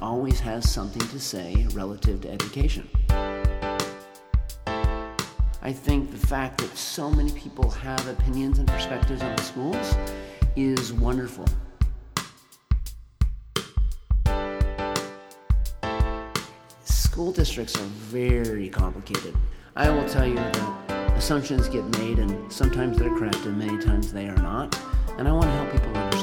always has something to say relative to education. I think the fact that so many people have opinions and perspectives on schools is wonderful. School districts are very complicated. I will tell you that assumptions get made, and sometimes they're correct, and many times they are not. And I want to help people understand.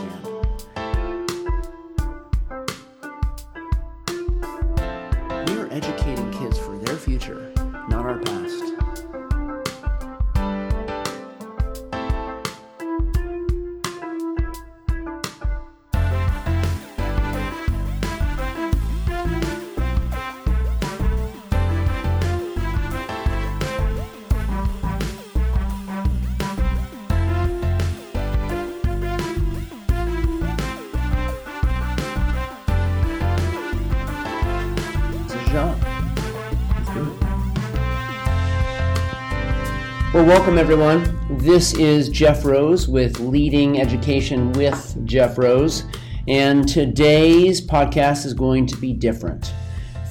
Welcome everyone. This is Jeff Rose with Leading Education with Jeff Rose. And today's podcast is going to be different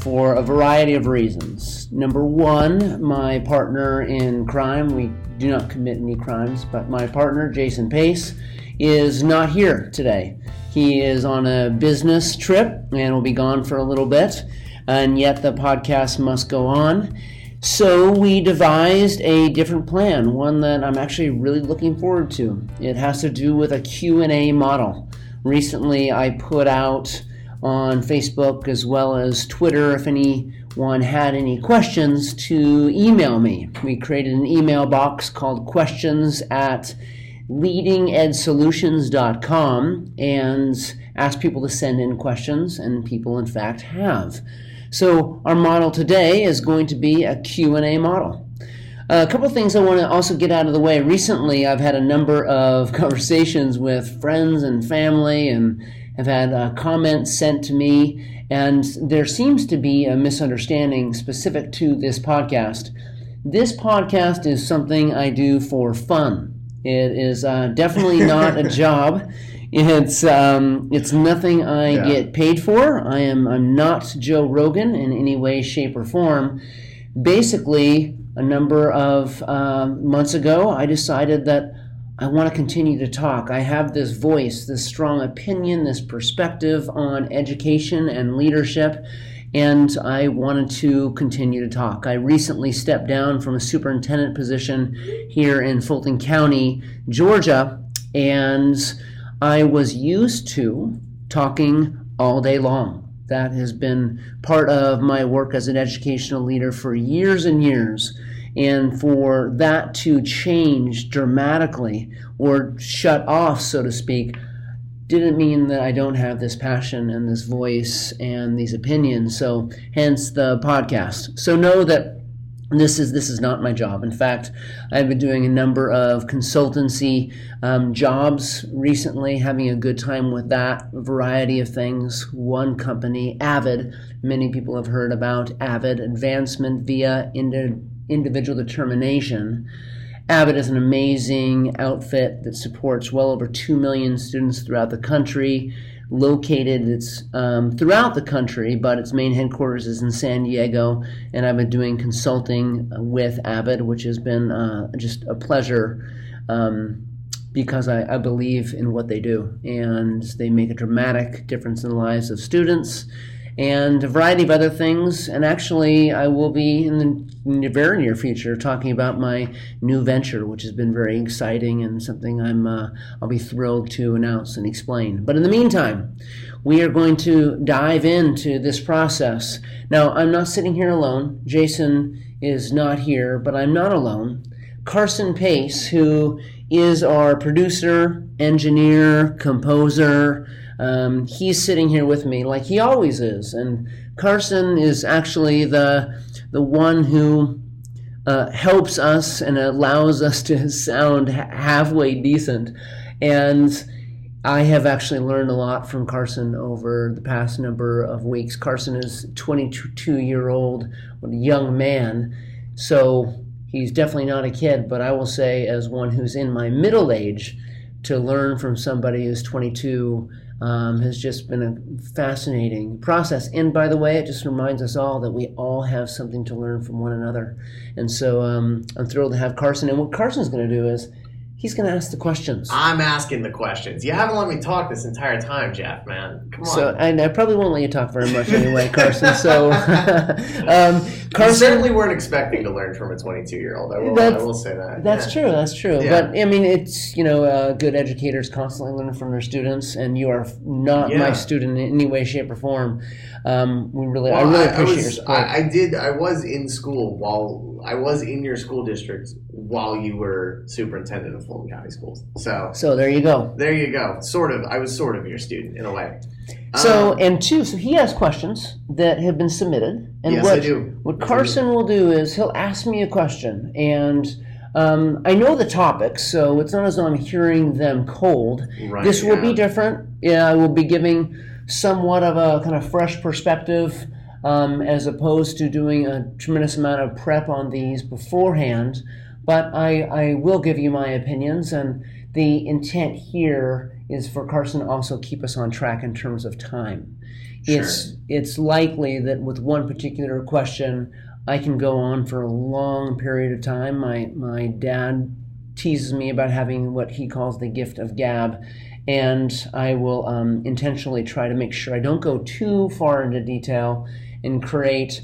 for a variety of reasons. Number one, my partner in crime, we do not commit any crimes, but my partner, Jason Pace, is not here today. He is on a business trip and will be gone for a little bit, and yet the podcast must go on. So we devised a different plan, one that I'm actually really looking forward to. It has to do with a Q&A model. Recently I put out on Facebook as well as Twitter if anyone had any questions to email me. We created an email box called questions at leadingedsolutions.com and asked people to send in questions and people in fact have. So our model today is going to be a Q&A model. a couple of things I want to also get out of the way. Recently, I've had a number of conversations with friends and family and have had uh, comments sent to me, and there seems to be a misunderstanding specific to this podcast. This podcast is something I do for fun. It is uh, definitely not a job. It's um, it's nothing I Yeah. get paid for. I am I'm not Joe Rogan in any way, shape, or form. Basically, a number of um, months ago, I decided that I want to continue to talk. I have this voice, this strong opinion, this perspective on education and leadership, and I wanted to continue to talk. I recently stepped down from a superintendent position here in Fulton County, Georgia, and I was used to talking all day long. That has been part of my work as an educational leader for years and years. And for that to change dramatically or shut off, so to speak, didn't mean that I don't have this passion and this voice and these opinions. So, hence the podcast. So, know that this is this is not my job. In fact, I've been doing a number of consultancy um, jobs recently, having a good time with that. Variety of things. One company, Avid. Many people have heard about Avid Advancement via Indi- Individual Determination. Avid is an amazing outfit that supports well over 2 million students throughout the country. Located it's um, throughout the country, but its main headquarters is in San Diego. And I've been doing consulting with Avid, which has been uh, just a pleasure um, because I, I believe in what they do. And they make a dramatic difference in the lives of students and a variety of other things. And actually, I will be in the, very near future talking about my new venture, which has been very exciting and something I'm uh, I'll be thrilled to announce and explain. But in the meantime, we are going to dive into this process. Now, I'm not sitting here alone. Jason is not here, but I'm not alone. Carson Pace, who is our producer, engineer, composer. Um, he's sitting here with me like he always is, and Carson is actually the the one who uh, helps us and allows us to sound ha- halfway decent. And I have actually learned a lot from Carson over the past number of weeks. Carson is 22 year old, young man, so he's definitely not a kid. But I will say, as one who's in my middle age, to learn from somebody who's 22 um, has just been a fascinating process. And by the way, it just reminds us all that we all have something to learn from one another. And so um, I'm thrilled to have Carson. And what Carson's going to do is He's going to ask the questions. I'm asking the questions. You haven't let me talk this entire time, Jeff, man. Come on. So, and I probably won't let you talk very much anyway, Carson. So, um, Carson. You certainly weren't expecting to learn from a 22 year old. I will, I will say that. That's yeah. true. That's true. Yeah. But, I mean, it's, you know, uh, good educators constantly learn from their students, and you are not yeah. my student in any way, shape, or form. Um, we really, well, I really appreciate I was, your support. I, I did, I was in school while, I was in your school district while you were superintendent of Fulton County Schools. So, so there you go. There you go. Sort of. I was sort of your student in a way. So um, and two, so he has questions that have been submitted, and yes, what I do. what Carson will do is he'll ask me a question, and um, I know the topics, so it's not as though I'm hearing them cold. Right, this will be different. Yeah, I will be giving somewhat of a kind of fresh perspective. Um, as opposed to doing a tremendous amount of prep on these beforehand. But I, I will give you my opinions, and the intent here is for Carson to also keep us on track in terms of time. Sure. It's it's likely that with one particular question, I can go on for a long period of time. My my dad teases me about having what he calls the gift of gab, and I will um, intentionally try to make sure I don't go too far into detail and create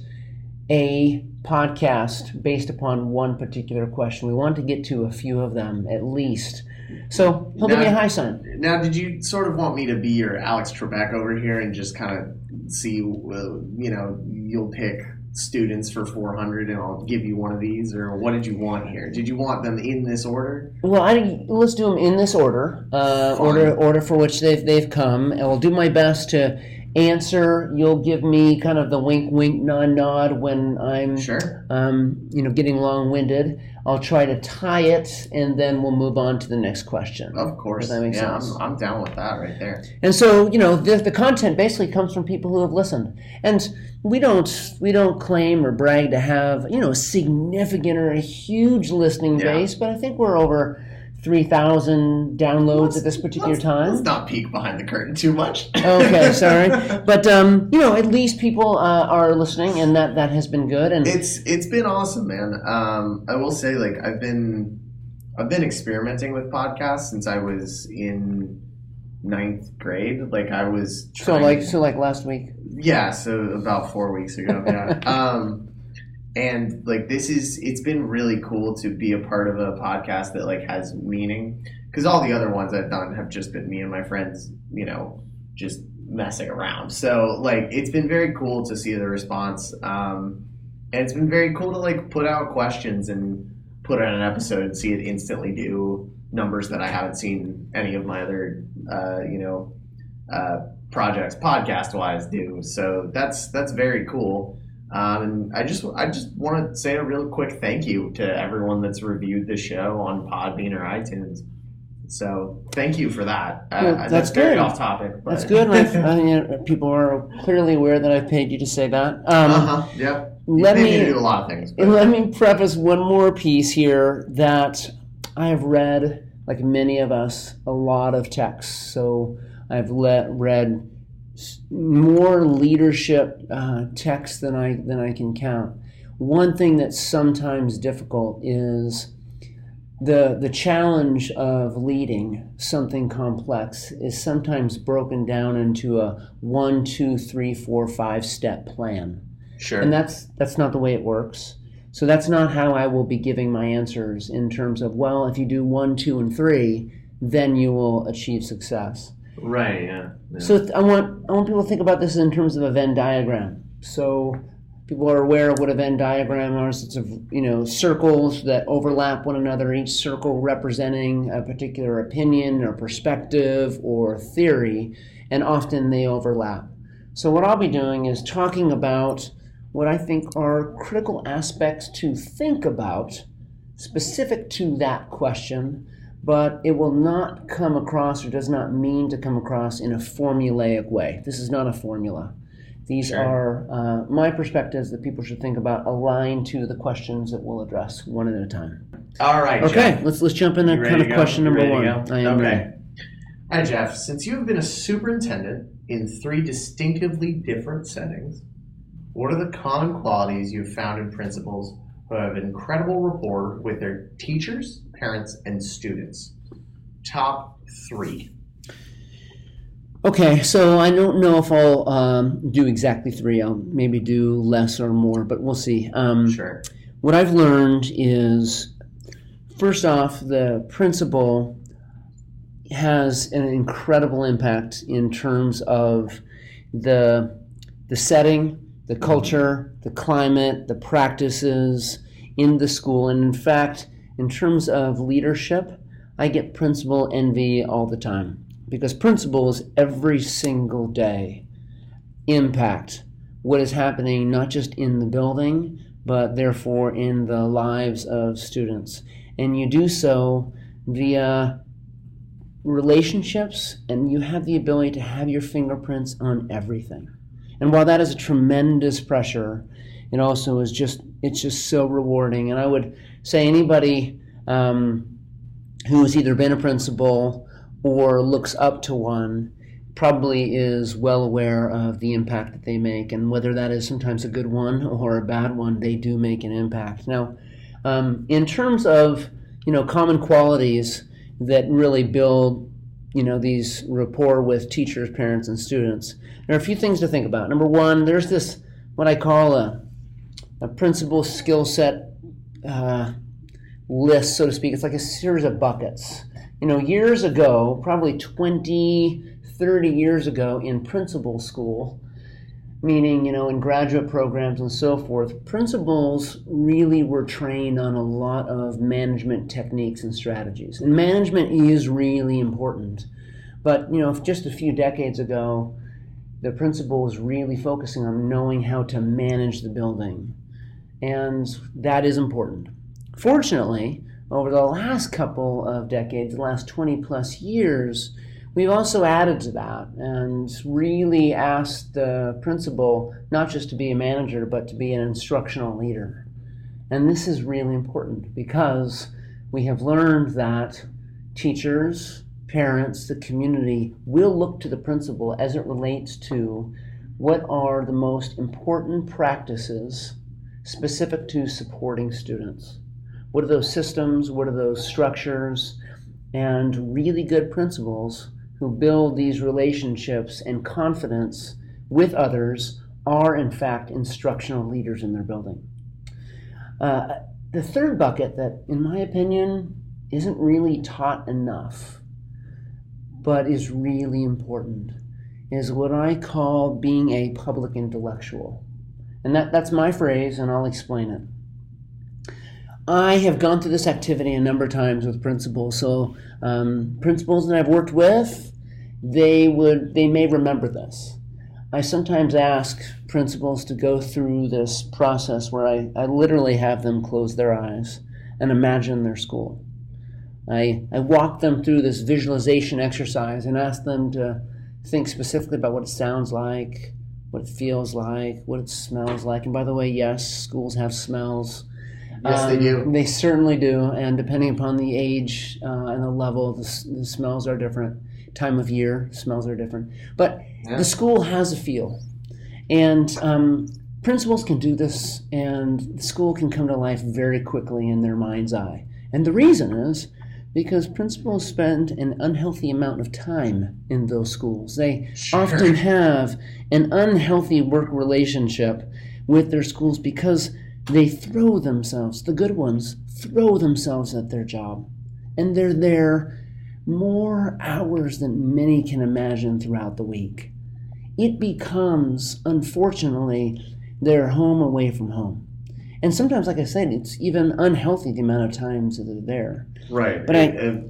a podcast based upon one particular question. We want to get to a few of them at least. So he'll now, give me a high sign. Now, did you sort of want me to be your Alex Trebek over here and just kind of see, you know, you'll pick students for 400 and I'll give you one of these or what did you want here? Did you want them in this order? Well, I let's do them in this order. Uh, order order for which they've they've come and I'll do my best to answer. You'll give me kind of the wink, wink, nod, nod when I'm, sure. um, you know, getting long-winded. I'll try to tie it, and then we'll move on to the next question. Of course, that makes yeah, sense. I'm, I'm down with that right there. And so, you know, the, the content basically comes from people who have listened, and we don't we don't claim or brag to have you know a significant or a huge listening yeah. base, but I think we're over 3,000 downloads let's, at this particular let's, time. Let's not peek behind the curtain too much. okay, sorry, but um, you know, at least people uh, are listening, and that that has been good. And it's it's been awesome, man. Um, I will say, like, I've been I've been experimenting with podcasts since I was in ninth grade. Like, I was so like so like last week. Yeah, so about four weeks ago. Yeah. um, and like this is it's been really cool to be a part of a podcast that like has meaning because all the other ones I've done have just been me and my friends, you know, just messing around. So like it's been very cool to see the response, um, and it's been very cool to like put out questions and put out an episode and see it instantly do numbers that I haven't seen any of my other, uh, you know, uh, projects podcast wise do. So that's that's very cool. Um, and I just I just want to say a real quick thank you to everyone that's reviewed the show on Podbean or iTunes. So thank you for that. Uh, well, that's, that's good. very off topic. But. That's good. I mean, people are clearly aware that I've paid you to say that. Um, uh-huh. Yep. Let me do a lot of things. But. Let me preface one more piece here that I have read, like many of us, a lot of texts. So I've let, read more leadership uh, texts than I than I can count. One thing that's sometimes difficult is the the challenge of leading something complex is sometimes broken down into a one, two, three, four, five step plan. Sure. And that's that's not the way it works. So that's not how I will be giving my answers in terms of well, if you do one, two, and three, then you will achieve success. Right. Yeah. yeah. So I want I want people to think about this in terms of a Venn diagram. So people are aware of what a Venn diagram is. It's of you know circles that overlap one another, each circle representing a particular opinion or perspective or theory, and often they overlap. So what I'll be doing is talking about what I think are critical aspects to think about specific to that question but it will not come across or does not mean to come across in a formulaic way. This is not a formula. These sure. are uh, my perspectives that people should think about aligned to the questions that we'll address one at a time. All right. Okay, let's let's jump into kind of question number one. I am okay. ready. Hi, Jeff. Since you have been a superintendent in three distinctively different settings, what are the common qualities you've found in principals who have incredible rapport with their teachers, parents, and students? Top three. Okay, so I don't know if I'll um, do exactly three. I'll maybe do less or more, but we'll see. Um, Sure. what I've learned is first off, the principal has an incredible impact in terms of the the setting, the culture, the climate, the practices in the school, and in fact, in terms of leadership, I get principal envy all the time because principals every single day impact what is happening not just in the building but therefore in the lives of students. And you do so via relationships, and you have the ability to have your fingerprints on everything. And while that is a tremendous pressure, it also is just it's just so rewarding. And I would say anybody um, who has either been a principal or looks up to one probably is well aware of the impact that they make, and whether that is sometimes a good one or a bad one, they do make an impact. Now, um, in terms of you know common qualities that really build you know these rapport with teachers, parents, and students, there are a few things to think about. Number one, there's this what I call a a principal skill set uh, list, so to speak. It's like a series of buckets. You know, years ago, probably 20, 30 years ago in principal school, meaning, you know, in graduate programs and so forth, principals really were trained on a lot of management techniques and strategies. And management is really important. But, you know, just a few decades ago, the principal was really focusing on knowing how to manage the building. And that is important. Fortunately, over the last couple of decades, the last 20 plus years, we've also added to that and really asked the principal not just to be a manager, but to be an instructional leader. And this is really important because we have learned that teachers, parents, the community will look to the principal as it relates to what are the most important practices specific to supporting students. What are those systems? What are those structures? And really good principals who build these relationships and confidence with others are, in fact, instructional leaders in their building. Uh, the third bucket, that, in my opinion, isn't really taught enough, but is really important, is what I call being a public intellectual. And that, that's my phrase, and I'll explain it. I have gone through this activity a number of times with principals. So um, principals that I've worked with, they would they may remember this. I sometimes ask principals to go through this process where I, I literally have them close their eyes and imagine their school. I, I walk them through this visualization exercise and ask them to think specifically about what it sounds like, what it feels like, what it smells like. And by the way, yes, schools have smells. Yes, they do. Um, They certainly do, and depending upon the age uh, and the level, the, the smells are different. Time of year, smells are different. But Yeah. the school has a feel, and um, principals can do this, and the school can come to life very quickly in their mind's eye. And the reason is because principals spend an unhealthy amount of time in those schools. They Sure. often have an unhealthy work relationship with their schools because they throw themselves, the good ones, throw themselves at their job. And they're there more hours than many can imagine throughout the week. It becomes, unfortunately, their home away from home. And sometimes, like I said, it's even unhealthy the amount of times that they're there. Right. But a,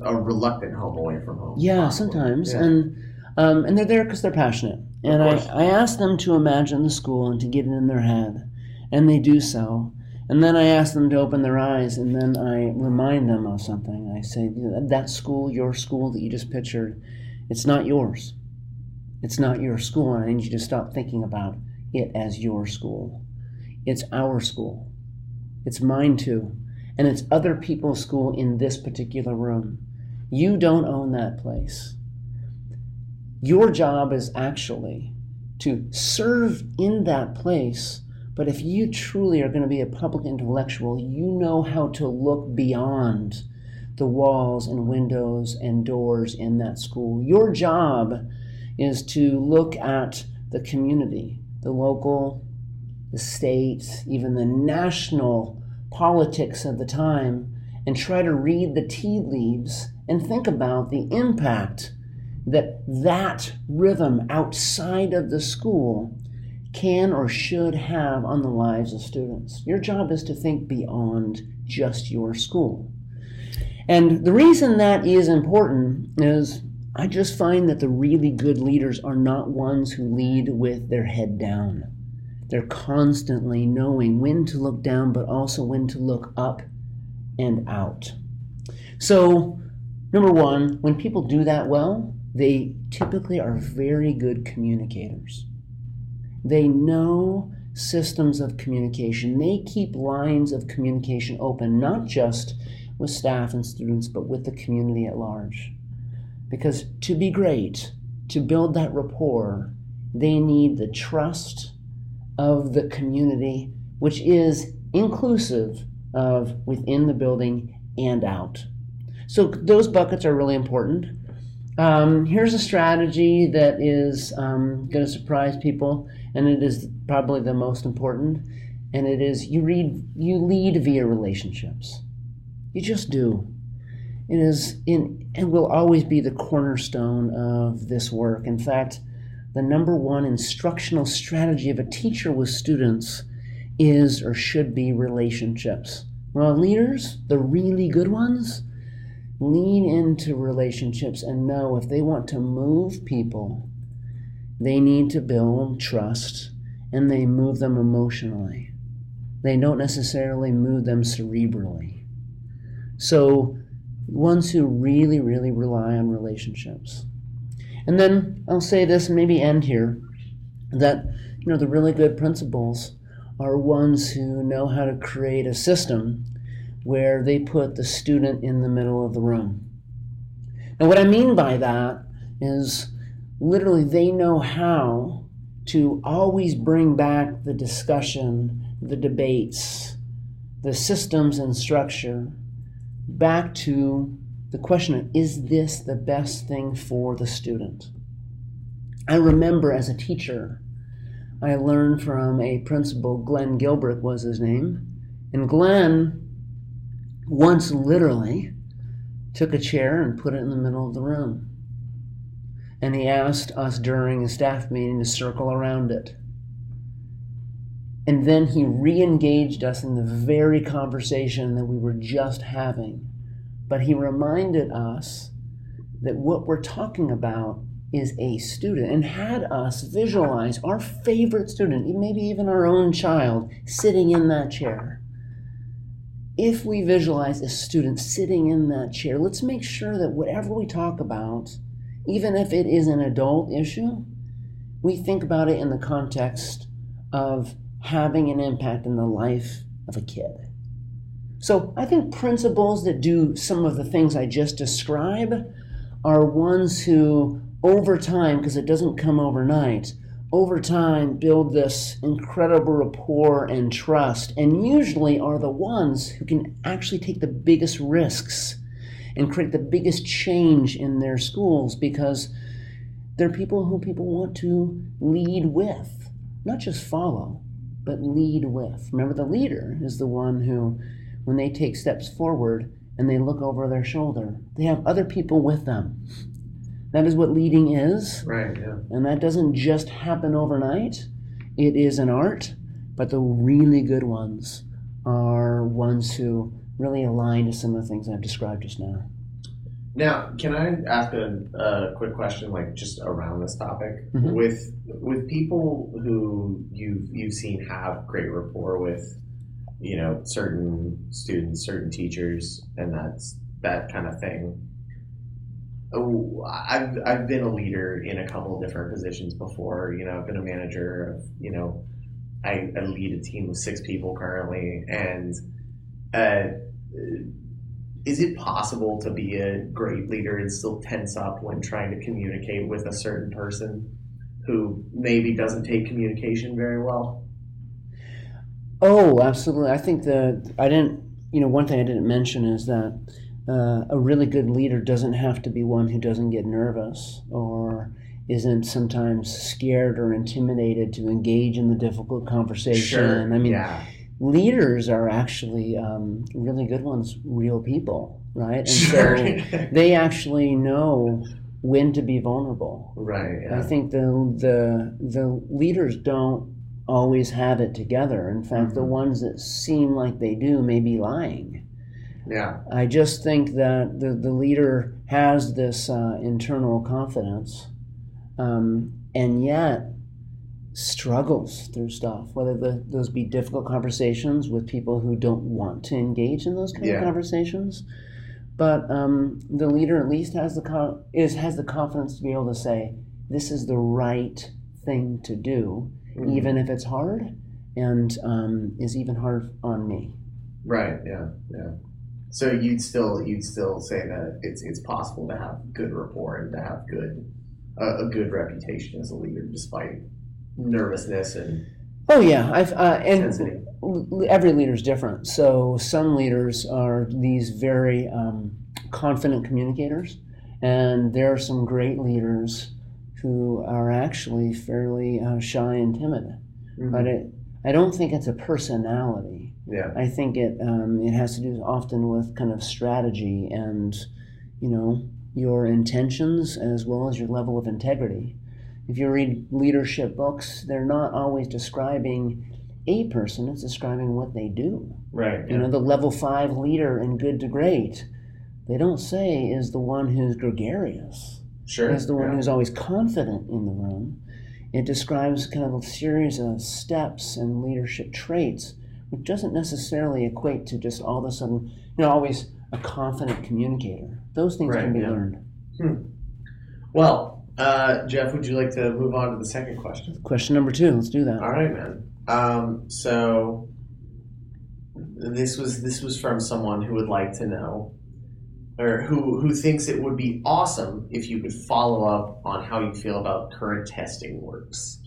I- a, reluctant home away from home. Yeah, possibly. sometimes, Yeah. and um, and they're there because they're passionate. And I. I ask them to imagine the school and to get it in their head, and they do so. And then I ask them to open their eyes, and then I remind them of something. I say, "That school, your school that you just pictured, it's not yours. It's not your school, and I need you to stop thinking about it as your school. It's our school. It's mine too, and it's other people's school in this particular room. You don't own that place. Your job is actually to serve in that place. But if you truly are going to be a public intellectual, you know how to look beyond the walls and windows and doors in that school. Your job is to look at the community, the local, the states, even the national politics of the time, and try to read the tea leaves and think about the impact that that rhythm outside of the school can or should have on the lives of students. Your job is to think beyond just your school. And the reason that is important is I just find that the really good leaders are not ones who lead with their head down. They're constantly knowing when to look down, but also when to look up and out. So, number one, when people do that well, they typically are very good communicators. They know systems of communication. They keep lines of communication open, not just with staff and students, but with the community at large. Because to be great, to build that rapport, they need the trust of the community, which is inclusive of within the building and out. So those buckets are really important. Um, here's a strategy that is um, going to surprise people, and it is probably the most important. And it is you read you lead via relationships. You just do. It is in and will always be the cornerstone of this work. In fact, the number one instructional strategy of a teacher with students is or should be relationships. Well, leaders, the really good ones, lean into relationships and know if they want to move people, they need to build trust and they move them emotionally. They don't necessarily move them cerebrally. So, ones who really, really rely on relationships. And then I'll say this maybe end here that, you know, the really good principals are ones who know how to create a system where they put the student in the middle of the room. And what I mean by that is literally they know how to always bring back the discussion, the debates, the systems and structure back to the question is this the best thing for the student? I remember as a teacher, I learned from a principal, Glenn Gilbert was his name, and Glenn once literally took a chair and put it in the middle of the room. And he asked us during a staff meeting to circle around it. And then he re engaged us in the very conversation that we were just having. But he reminded us that what we're talking about is a student and had us visualize our favorite student, maybe even our own child, sitting in that chair if we visualize a student sitting in that chair, let's make sure that whatever we talk about, even if it is an adult issue, we think about it in the context of having an impact in the life of a kid. So I think principals that do some of the things I just described are ones who, over time, because it doesn't come overnight, over time build this incredible rapport and trust, and usually are the ones who can actually take the biggest risks and create the biggest change in their schools because they're people who people want to lead with, not just follow, but lead with. Remember, the leader is the one who, when they take steps forward and they look over their shoulder, they have other people with them that is what leading is. Right, yeah. And that doesn't just happen overnight. It is an art, but the really good ones are ones who really align to some of the things I've described just now. Now, can I ask a, a quick question, like just around this topic, Mhm. with with people who you've you've seen have great rapport with, you know, certain students, certain teachers, and that's that kind of thing. Oh, I've I've been a leader in a couple of different positions before. You know, I've been a manager of you know, I, I lead a team of six people currently, and uh, is it possible to be a great leader and still tense up when trying to communicate with a certain person who maybe doesn't take communication very well? Oh, absolutely. I think that I didn't, you know, one thing I didn't mention is that uh, a really good leader doesn't have to be one who doesn't get nervous or isn't sometimes scared or intimidated to engage in the difficult conversation. Sure. I mean, yeah. leaders are actually um, really good ones, real people, right? And Sure. so they actually know when to be vulnerable. right. Yeah. I think the the the leaders don't always have it together. In fact, the Mhm. ones that seem like they do may be lying. yeah. I just think that the, the leader has this uh, internal confidence, um, and yet struggles through stuff. Whether the, those be difficult conversations with people who don't want to engage in those kind Yeah. of conversations, but um, the leader at least has the con- is has the confidence to be able to say this is the right thing to do, Mhm. even if it's hard, and um, is even hard on me. Right. Yeah. Yeah. So you'd still you'd still say that it's it's possible to have good rapport and to have good uh, a good reputation as a leader despite nervousness and Oh yeah, I've uh, and every leader is different. So some leaders are these very um, confident communicators, and there are some great leaders who are actually fairly uh, shy and timid. But it, I don't think it's a personality. yeah. I think it um, it has to do often with kind of strategy and you know your intentions as well as your level of integrity. If you read leadership books, they're not always describing a person; it's describing what they do. Right. You know, the level five leader in Good to Great, they don't say is the one who's gregarious Sure. as the one yeah. who's always confident in the room. It describes kind of a series of steps and leadership traits, which doesn't necessarily equate to just all of a sudden, you know, always a confident communicator. Those things Right, can be yeah. learned. Well, uh, Jeff, would you like to move on to the second question? Question number two, let's do that. All right, man. Um, so this was this was from someone who would like to know, or who who thinks it would be awesome if you could follow up on how you feel about current testing works.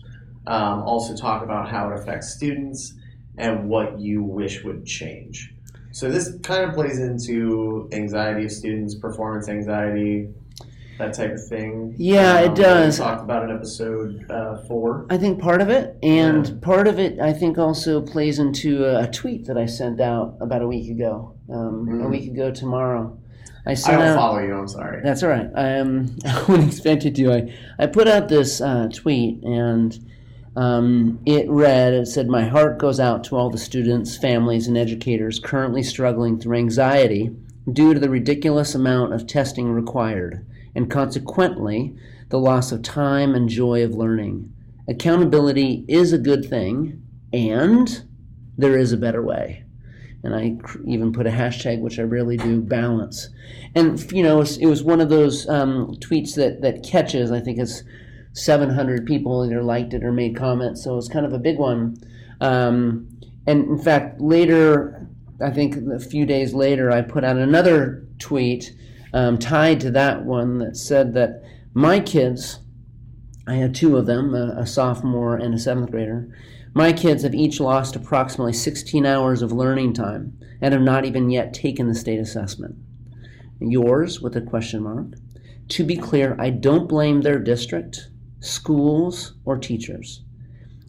Um, also, talk about how it affects students and what you wish would change. So this kind of plays into anxiety of students, performance anxiety, that type of thing. Yeah, it Um, does. We talked about in episode uh, four. I think part of it, and Yeah. part of it, I think also plays into a tweet that I sent out about a week ago. Um, A Mm. week ago tomorrow, I I don't out. follow you. I'm sorry. That's all right. I um, I wouldn't expect you to. I, I put out this uh, tweet and um, it read, it said, My heart goes out to all the students, families, and educators currently struggling through anxiety due to the ridiculous amount of testing required, and consequently, the loss of time and joy of learning. Accountability is a good thing, and there is a better way and I even put a hashtag, which I rarely do, balance. And you know, it was, it was one of those um, tweets that that catches. I think it's 700 people either liked it or made comments, so it was kind of a big one. Um, and in fact, later, I think a few days later, I put out another tweet um, tied to that one that said that my kids, I had two of them, a, a sophomore and a seventh grader. My kids have each lost approximately 16 hours of learning time and have not even yet taken the state assessment. Yours, with a question mark. To be clear, I don't blame their district, schools, or teachers.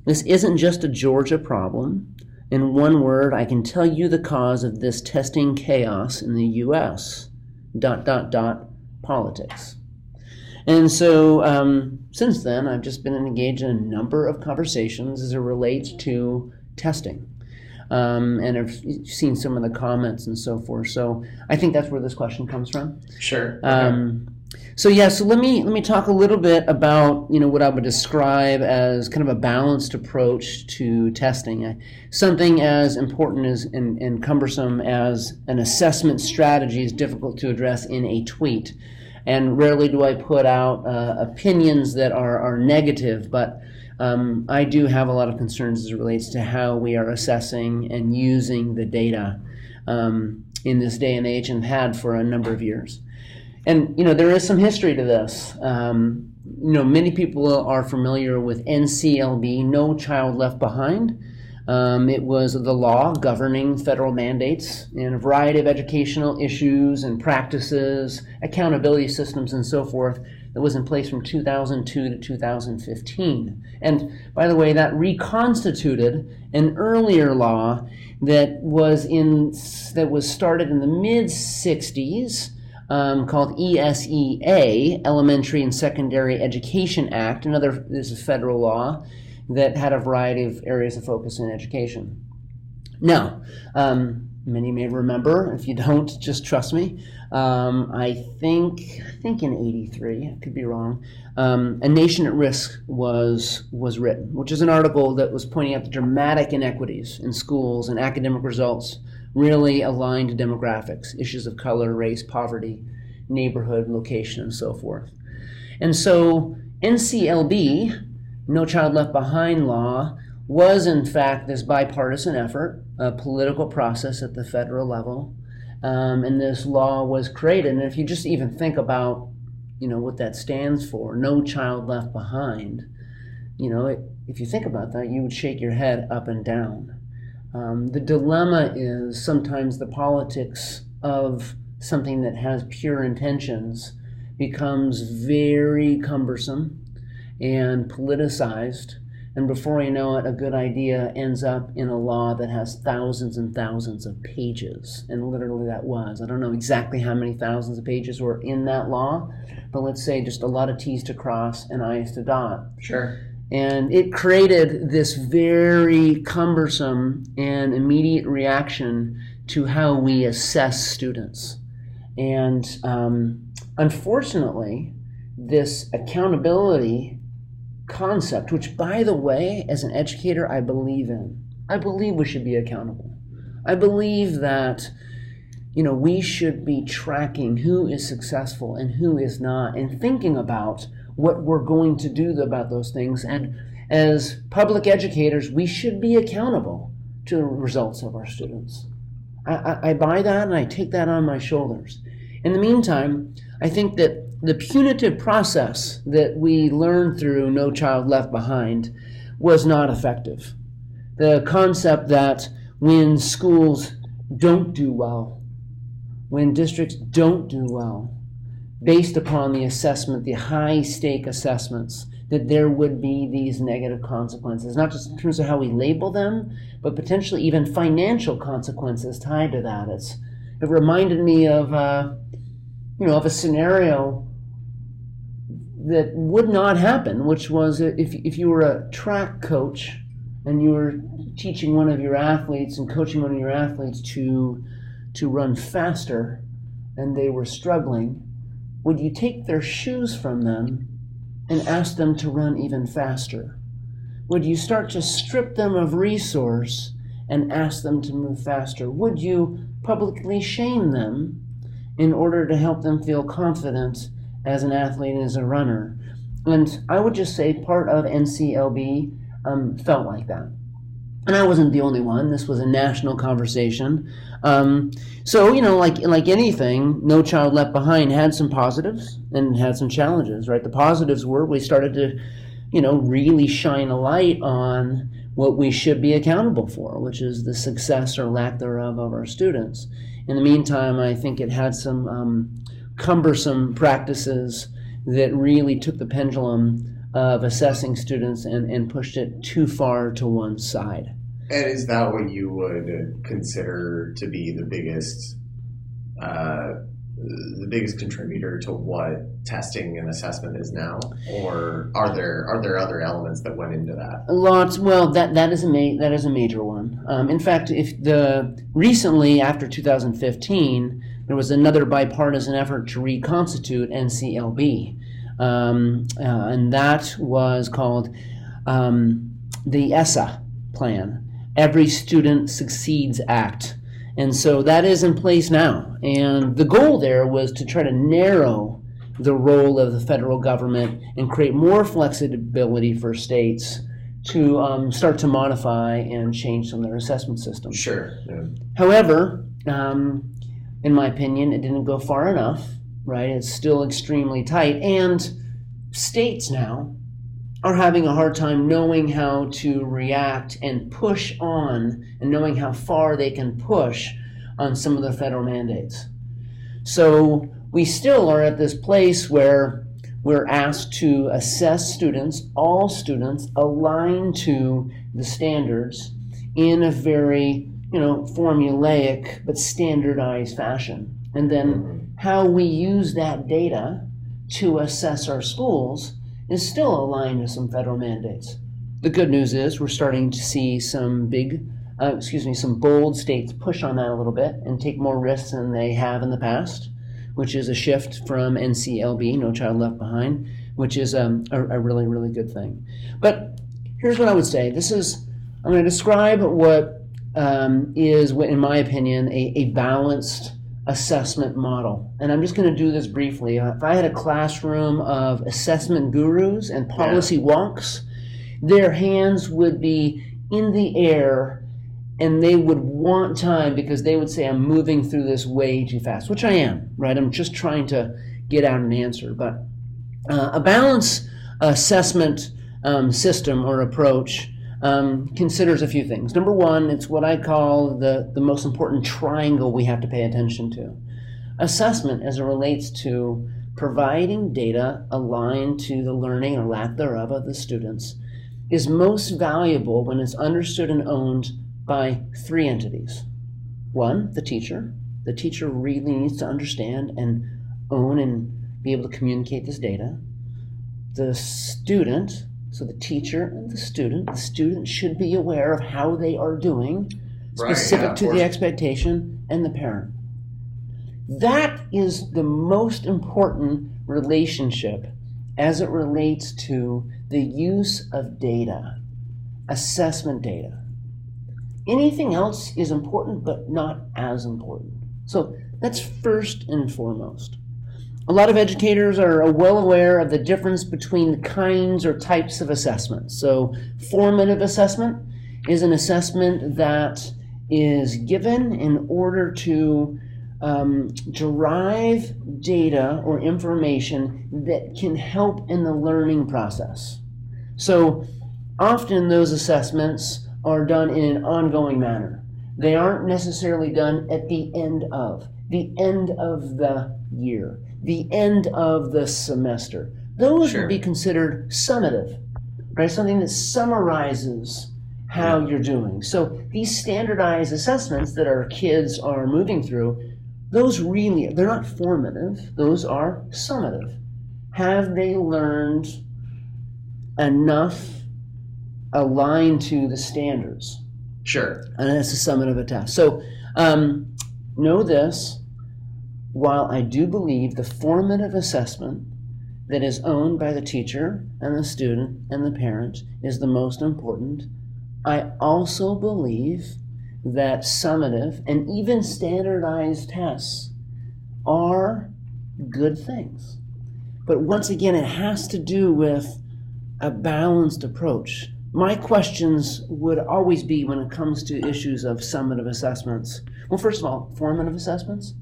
This isn't just a Georgia problem. In one word, I can tell you the cause of this testing chaos in the U.S. Dot, dot, dot, politics. And so um, since then, I've just been engaged in a number of conversations as it relates to testing. Um, and I've seen some of the comments and so forth. So I think that's where this question comes from. Sure. Um, so yeah, so let me let me talk a little bit about you know what I would describe as kind of a balanced approach to testing. Uh, Something as important as and, and cumbersome as an assessment strategy is difficult to address in a tweet. And rarely do I put out uh, opinions that are, are negative, but um, I do have a lot of concerns as it relates to how we are assessing and using the data. Um, in this day and age and had for a number of years. And you know there is some history to this. Um, you know many people are familiar with NCLB, No Child Left Behind. Um, it was the law governing federal mandates in a variety of educational issues and practices, accountability systems, and so forth that was in place from 2002 to 2015. And by the way, that reconstituted an earlier law that was in that was started in the mid 60s. Um, called ESEA, Elementary and Secondary Education Act. Another this is federal law that had a variety of areas of focus in education. Now, um, many may remember. If you don't, just trust me. Um, I think I think in '83, I could be wrong. Um, a Nation at Risk was was written, which is an article that was pointing out the dramatic inequities in schools and academic results, really aligned to demographics, issues of color, race, poverty, neighborhood, location, and so forth. And so NCLB no Child Left Behind law was, in fact, this bipartisan effort, a political process at the federal level. Um, and this law was created. And if you just even think about, you know, what that stands for, No Child Left Behind, you know, it, if you think about that, you would shake your head up and down. Um, the dilemma is sometimes the politics of something that has pure intentions becomes very cumbersome and politicized. And before you know it, a good idea ends up in a law that has thousands and thousands of pages. And literally, that was. I don't know exactly how many thousands of pages were in that law, but let's say just a lot of T's to cross and I's to dot. Sure. And it created this very cumbersome and immediate reaction to how we assess students. And um, unfortunately, this accountability concept, which, by the way, as an educator, I believe in. I believe we should be accountable. I believe that, you know, we should be tracking who is successful and who is not and thinking about what we're going to do about those things. And as public educators, we should be accountable to the results of our students. I, I, I buy that and I take that on my shoulders. In the meantime, I think that the punitive process that we learned through No Child Left Behind was not effective. The concept that when schools don't do well, when districts don't do well, based upon the assessment, the high stake assessments, that there would be these negative consequences, not just in terms of how we label them, but potentially even financial consequences tied to that. It's, it reminded me of, uh, you know, of a scenario that would not happen, which was if, if you were a track coach and you were teaching one of your athletes and coaching one of your athletes to, to run faster and they were struggling, would you take their shoes from them and ask them to run even faster? Would you start to strip them of resource and ask them to move faster? Would you publicly shame them in order to help them feel confident as an athlete and as a runner. And I would just say part of NCLB um, felt like that. And I wasn't the only one. This was a national conversation. Um, so you know, like like anything, No Child Left Behind had some positives and had some challenges. Right. The positives were we started to, you know, really shine a light on what we should be accountable for, which is the success or lack thereof of our students. In the meantime, I think it had some um, cumbersome practices that really took the pendulum of assessing students and, and pushed it too far to one side. And is that what you would consider to be the biggest, uh, the biggest contributor to what testing and assessment is now, or are there are there other elements that went into that? Lots. Well, that that is a ma- that is a major one. Um, in fact, if the recently after 2015 there was another bipartisan effort to reconstitute NCLB, um, uh, and that was called um, the ESSA plan, Every Student Succeeds Act. And so that is in place now. And the goal there was to try to narrow the role of the federal government and create more flexibility for states to um, start to modify and change some of their assessment systems. Sure. Yeah. However, um, in my opinion, it didn't go far enough, right? It's still extremely tight. And states now are having a hard time knowing how to react and push on and knowing how far they can push on some of the federal mandates. So we still are at this place where we're asked to assess students, all students, aligned to the standards in a very, you know, formulaic but standardized fashion. And then how we use that data to assess our schools is still aligned to some federal mandates. The good news is we're starting to see some big, uh, excuse me, some bold states push on that a little bit and take more risks than they have in the past which is a shift from NCLB, No Child Left Behind, which is um, a, a, really, really good thing. But here's what I would say this is, I'm going to describe what um, is, in my opinion, a, a balanced assessment model. And I'm just going to do this briefly. If I had a classroom of assessment gurus and policy yeah. wonks, their hands would be in the air and they would want time because they would say, I'm moving through this way too fast, which I am, right? I'm just trying to get out an answer. But uh, a balanced assessment um, system or approach um, considers a few things. Number one, it's what I call the, the most important triangle we have to pay attention to. Assessment, as it relates to providing data aligned to the learning or lack thereof of the students, is most valuable when it's understood and owned by three entities. One, the teacher. The teacher really needs to understand and own and be able to communicate this data. The student, so the teacher and the student, the student should be aware of how they are doing, specific right, yeah, to the expectation, and the parent. That is the most important relationship as it relates to the use of data, assessment data. Anything else is important, but not as important. So that's first and foremost. A lot of educators are well aware of the difference between the kinds or types of assessments. So, formative assessment is an assessment that is given in order to um, derive data or information that can help in the learning process. So, often those assessments are done in an ongoing manner. They aren't necessarily done at the end of, the end of the year, the end of the semester. Those sure. would be considered summative, right? Something that summarizes how yeah. you're doing. So these standardized assessments that our kids are moving through, those really, they're not formative, those are summative. Have they learned enough aligned to the standards. Sure. And that's the summative test. So um, know this while I do believe the formative assessment that is owned by the teacher and the student and the parent is the most important, I also believe that summative and even standardized tests are good things. But once again, it has to do with a balanced approach my questions would always be when it comes to issues of summative assessments. Well, first of all, formative assessments.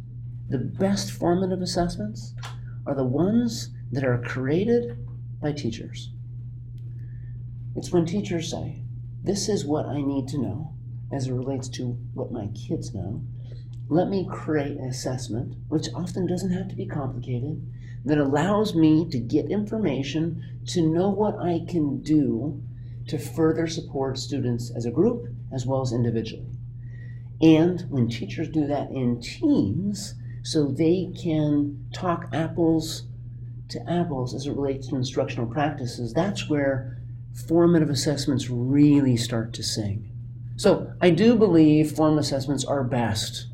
The best formative assessments are the ones that are created by teachers. It's when teachers say, This is what I need to know as it relates to what my kids know. Let me create an assessment, which often doesn't have to be complicated, that allows me to get information to know what I can do to further support students as a group as well as individually. And when teachers do that in teams, so they can talk apples to apples as it relates to instructional practices, that's where formative assessments really start to sing. So I do believe formative assessments are best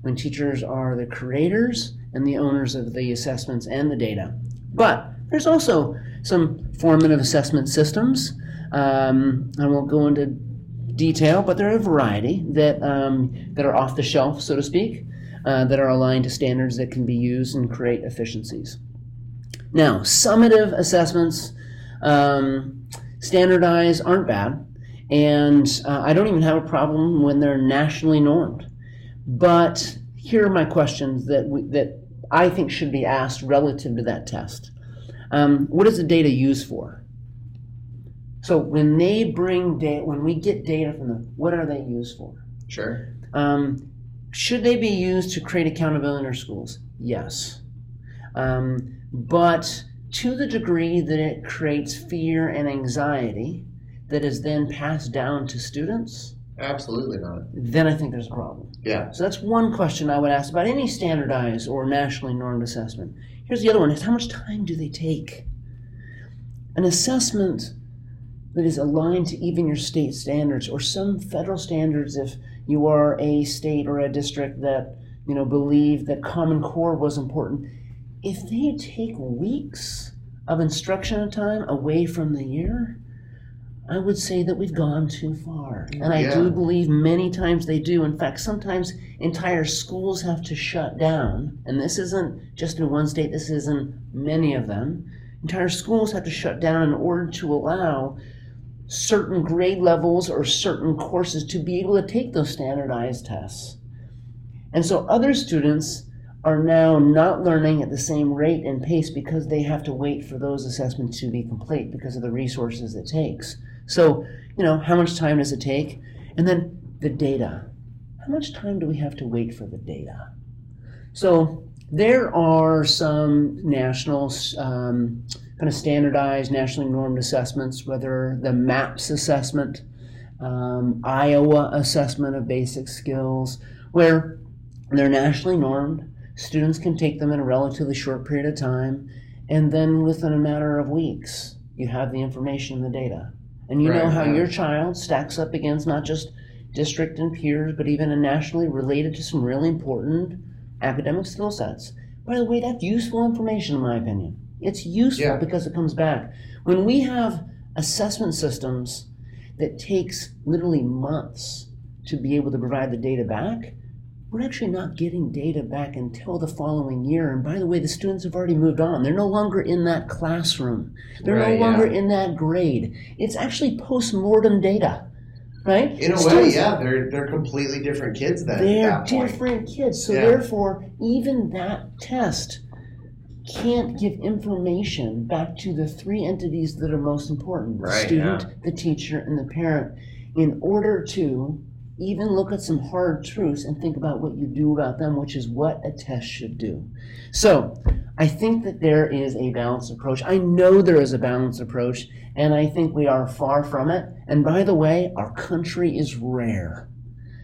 when teachers are the creators and the owners of the assessments and the data. But there's also some formative assessment systems um, I won't go into detail, but there are a variety that um, that are off the shelf, so to speak, uh, that are aligned to standards that can be used and create efficiencies. Now, summative assessments, um, standardized, aren't bad, and uh, I don't even have a problem when they're nationally normed. But here are my questions that we, that I think should be asked relative to that test. Um, what is the data used for? So when they bring data, when we get data from them, what are they used for? Sure. Um, should they be used to create accountability in our schools? Yes. Um, but to the degree that it creates fear and anxiety that is then passed down to students, Absolutely not. then I think there's a problem. Yeah. So that's one question I would ask about any standardized or nationally normed assessment. Here's the other one is how much time do they take? An assessment that is aligned to even your state standards or some federal standards if you are a state or a district that you know believe that common core was important. If they take weeks of instructional time away from the year i would say that we've gone too far. And i Yeah. do believe many times they do. In fact sometimes entire schools have to shut down. And this isn't just in one state. This is in many of them. Entire schools have to shut down in order to allow certain grade levels or certain courses to be able to take those standardized tests. And so other students are now not learning at the same rate and pace because they have to wait for those assessments to be complete because of the resources it takes. So, you know, how much time does it take? And then the data. How much time do we have to wait for the data? So, there are some national um, kind of standardized, nationally normed assessments, whether the MAPS assessment, um, Iowa assessment of basic skills, where they're nationally normed. Students can take them in a relatively short period of time, and then within a matter of weeks, you have the information and the data. And you know how your child stacks up against not just district and peers, but even a nationally related to some really important academic skill sets. By the way, that's useful information, in my opinion. It's useful Yeah. because it comes back. When we have assessment systems that takes literally months to be able to provide the data back, we're actually not getting data back until the following year. And by the way, the students have already moved on. They're no longer in that classroom. They're Right, no longer yeah. in that grade. It's actually post-mortem data, right? In a way, yeah, they're they're completely different kids then. they're at that point. different kids. So Yeah. therefore, even that test can't give information back to the three entities that are most important: the Right, student, the teacher, and the parent, in order to even look at some hard truths and think about what you do about them, which is what a test should do. So, I think that there is a balanced approach. I know there is a balanced approach, and I think we are far from it. And by the way, our country is rare.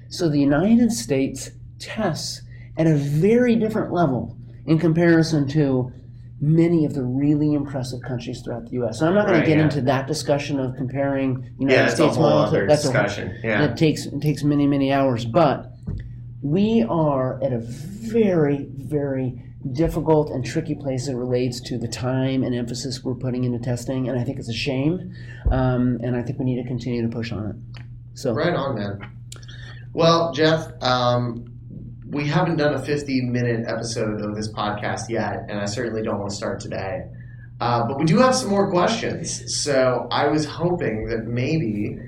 So the United States tests at a very different level in comparison to many of the really impressive countries throughout the U.S. So I'm not going Right, to get yeah. into that discussion of comparing United Yeah, States whole model. to- other that's a whole- discussion. Yeah. It takes it takes many many hours, but we are at a very very difficult and tricky place that relates to the time and emphasis we're putting into testing, and I think it's a shame, um, and I think we need to continue to push on it. So Right on, man. Well, Jeff, um, we haven't done a 50 minute episode of this podcast yet, and I certainly don't want to start today. Uh, but we do have some more questions. So I was hoping that maybe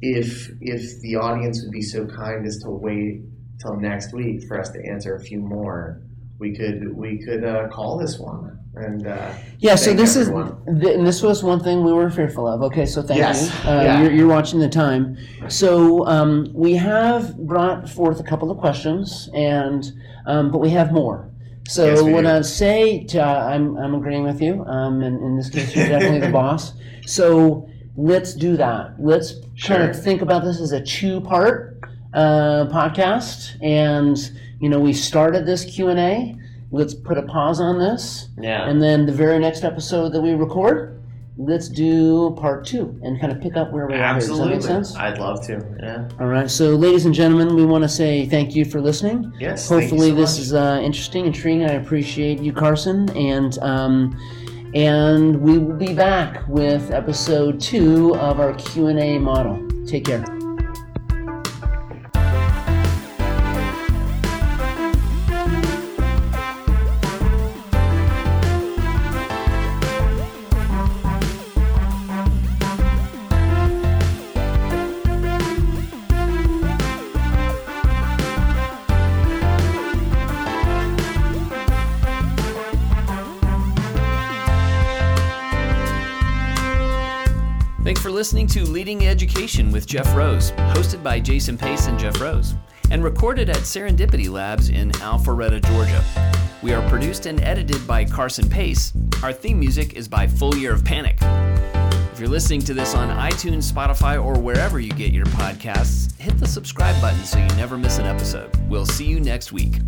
if if the audience would be so kind as to wait till next week for us to answer a few more, we could we could uh, call this one and uh, Yeah, so this everyone. is th- and this was one thing we were fearful of. Okay, so thank Yes, you. Uh, yeah. you're, you're watching the time. So um, we have brought forth a couple of questions, and um, but we have more. So Yes, what do. I say, to, I'm I'm agreeing with you. Um, and in this case, you're definitely the boss. So let's do that. Let's kind Sure. of think about this as a two-part uh, podcast, and you know we started this Q and A. Let's put a pause on this. yeah. And then the very next episode that we record, let's do part two and kind of pick up where we are. here. Does that Absolutely, make sense? I'd love to. Yeah. All right. So, ladies and gentlemen, we want to say thank you for listening. Yes. thank you Hopefully, so this much. is uh, interesting, and intriguing. I appreciate you, Carson, and um, and we will be back with episode two of our Q and A model. Take care. Listening to Leading Education with Jeff Rose, hosted by Jason Pace and Jeff Rose, and recorded at Serendipity Labs in Alpharetta, Georgia. We are produced and edited by Carson Pace. Our theme music is by Full Year of Panic. If you're listening to this on iTunes, Spotify, or wherever you get your podcasts, hit the subscribe button so you never miss an episode. We'll see you next week.